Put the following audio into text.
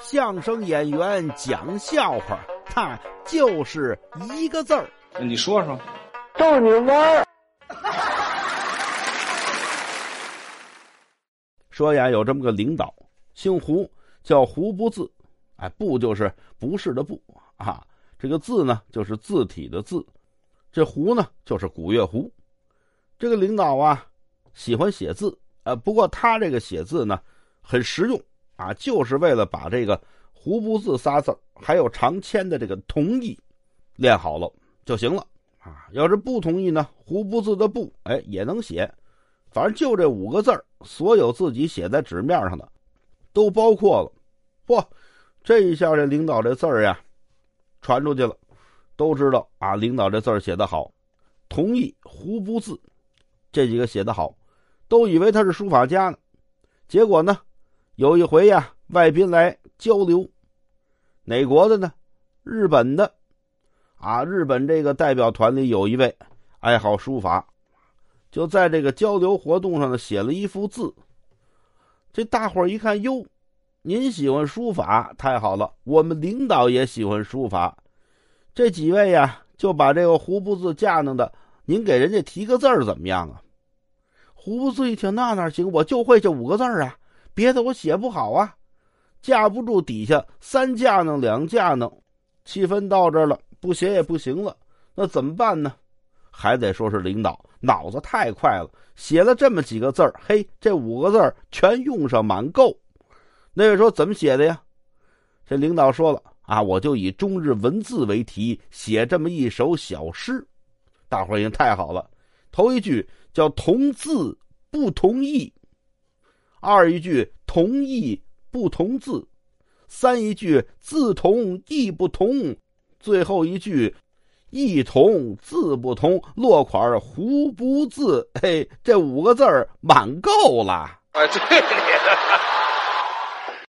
相声演员讲笑话，他就是一个字儿。你说说，逗你玩儿。说呀，有这么个领导，姓胡，叫胡不字，哎，不就是不是的不啊？这个字呢，就是字体的字，这胡呢，就是古月胡。这个领导啊，喜欢写字，呃，不过他这个写字呢，很实用啊，就是为了把这个胡不字仨字还有常签的这个同意练好了就行了啊。要是不同意呢，胡不字的不，哎，也能写。反正就这五个字，所有自己写在纸面上的，都包括了。嚯，这一下这领导这字儿呀，传出去了，都知道啊，领导这字儿写得好。同意胡不字，这几个写得好，都以为他是书法家呢。结果呢，有一回呀，外宾来交流，哪国的呢？日本的，啊，日本这个代表团里有一位爱好书法。就在这个交流活动上呢，写了一幅字。这大伙儿一看，哟，您喜欢书法，太好了！我们领导也喜欢书法。这几位呀，就把这个胡不字架弄的，您给人家提个字儿怎么样啊？胡不字一听，那哪行？我就会这五个字儿啊，别的我写不好啊。架不住底下三架呢，两架呢，气氛到这儿了，不写也不行了。那怎么办呢？还得说是领导脑子太快了，写了这么几个字儿，嘿，这五个字儿全用上满够。那位说怎么写的呀？这领导说了啊，我就以中日文字为题写这么一首小诗。大伙儿已经太好了，头一句叫同字不同义，二一句同义不同字，三一句字同意不同，最后一句。一同字不同，落款胡不字，嘿，这五个字儿满够了。哎，对。